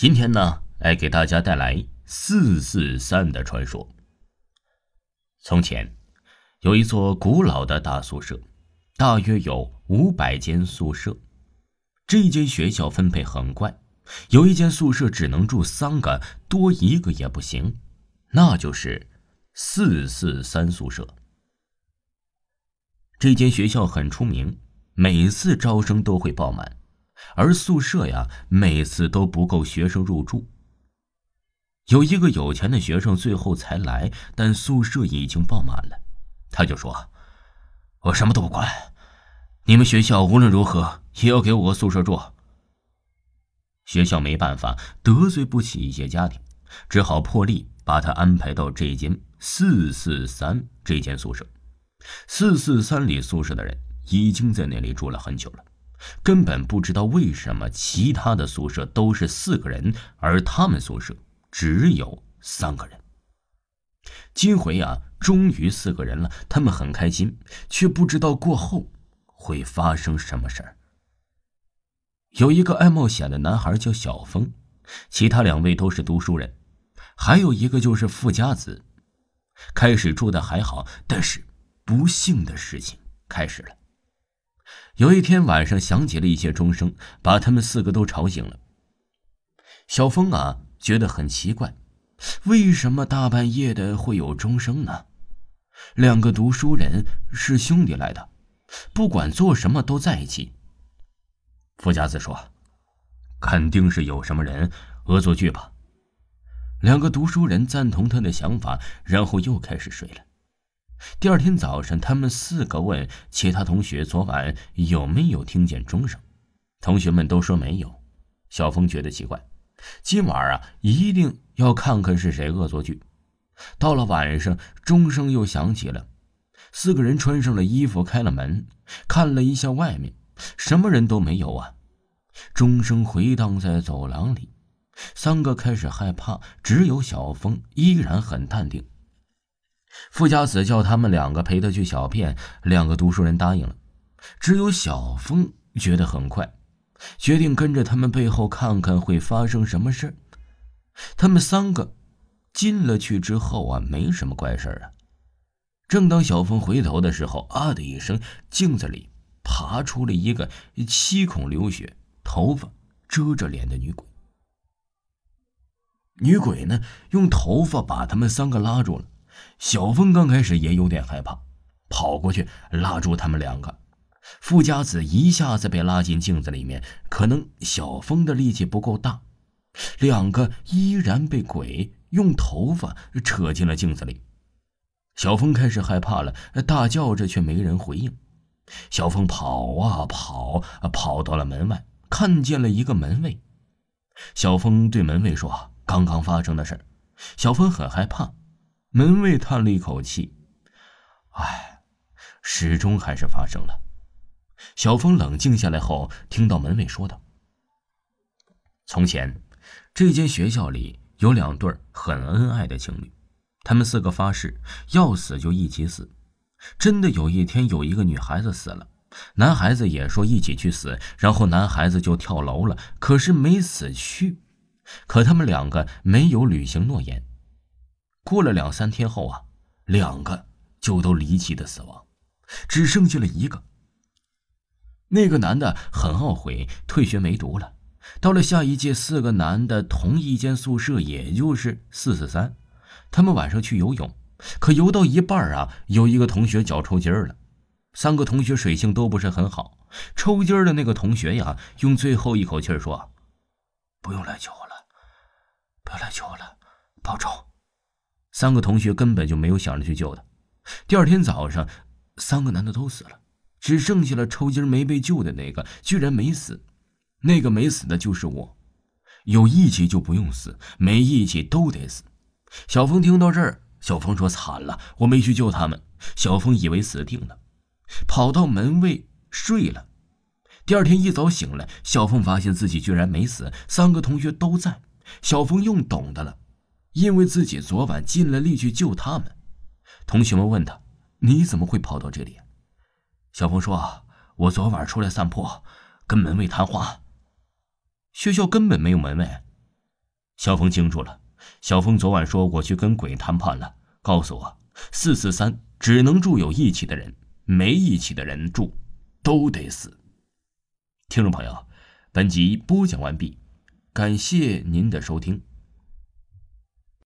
今天呢，来给大家带来四四三的传说。从前，有一座古老的大宿舍，大约有五百间宿舍。这间学校分配很怪，有一间宿舍只能住三个，多一个也不行，那就是四四三宿舍。这间学校很出名，每次招生都会爆满。而宿舍呀，每次都不够学生入住。有一个有钱的学生最后才来，但宿舍已经爆满了。他就说：“我什么都不管，你们学校无论如何也要给我个宿舍住。”学校没办法，得罪不起一些家庭，只好破例把他安排到这间四四三这间宿舍。四四三里宿舍的人已经在那里住了很久了。根本不知道为什么其他的宿舍都是四个人，而他们宿舍只有三个人。今回啊，终于四个人了，他们很开心，却不知道过后会发生什么事儿。有一个爱冒险的男孩叫小峰，其他两位都是读书人，还有一个就是富家子。开始住的还好，但是不幸的事情开始了。有一天晚上，响起了一些钟声，把他们四个都吵醒了。小峰啊，觉得很奇怪，为什么大半夜的会有钟声呢？两个读书人是兄弟来的，不管做什么都在一起。富家子说：“肯定是有什么人恶作剧吧。”两个读书人赞同他的想法，然后又开始睡了。第二天早上，他们四个问其他同学昨晚有没有听见钟声，同学们都说没有。小峰觉得奇怪，今晚啊一定要看看是谁恶作剧。到了晚上，钟声又响起了，四个人穿上了衣服，开了门，看了一下外面，什么人都没有啊。钟声回荡在走廊里，三个开始害怕，只有小峰依然很淡定。富家子叫他们两个陪他去小便，两个读书人答应了。只有小峰觉得很快，决定跟着他们背后看看会发生什么事他们三个进了去之后啊，没什么怪事啊。正当小峰回头的时候，啊的一声，镜子里爬出了一个七孔流血、头发遮着脸的女鬼。女鬼呢，用头发把他们三个拉住了。小峰刚开始也有点害怕，跑过去拉住他们两个。富家子一下子被拉进镜子里面，可能小峰的力气不够大，两个依然被鬼用头发扯进了镜子里。小峰开始害怕了，大叫着，却没人回应。小峰跑啊跑，跑到了门外，看见了一个门卫。小峰对门卫说：“刚刚发生的事。”小峰很害怕。门卫叹了一口气：“唉，始终还是发生了。”小峰冷静下来后，听到门卫说道：“从前，这间学校里有两对很恩爱的情侣，他们四个发誓要死就一起死。真的有一天，有一个女孩子死了，男孩子也说一起去死，然后男孩子就跳楼了，可是没死去。可他们两个没有履行诺言。”过了两三天后啊，两个就都离奇的死亡，只剩下了一个。那个男的很懊悔，退学没读了。到了下一届，四个男的同一间宿舍，也就是四四三。他们晚上去游泳，可游到一半啊，有一个同学脚抽筋了。三个同学水性都不是很好，抽筋的那个同学呀，用最后一口气说：“不用来救我了，不要来救我了，保重。”三个同学根本就没有想着去救他。第二天早上，三个男的都死了，只剩下了抽筋没被救的那个，居然没死。那个没死的就是我。有义气就不用死，没义气都得死。小峰听到这儿，小峰说：“惨了，我没去救他们。”小峰以为死定了，跑到门卫睡了。第二天一早醒来，小峰发现自己居然没死，三个同学都在。小峰又懂得了。因为自己昨晚尽了力去救他们，同学们问他：“你怎么会跑到这里？”小峰说：“我昨晚出来散步，跟门卫谈话。学校根本没有门卫，小峰惊住了。小峰昨晚说我去跟鬼谈判了，告诉我四四三只能住有义气的人，没义气的人住都得死。听众朋友，本集播讲完毕，感谢您的收听。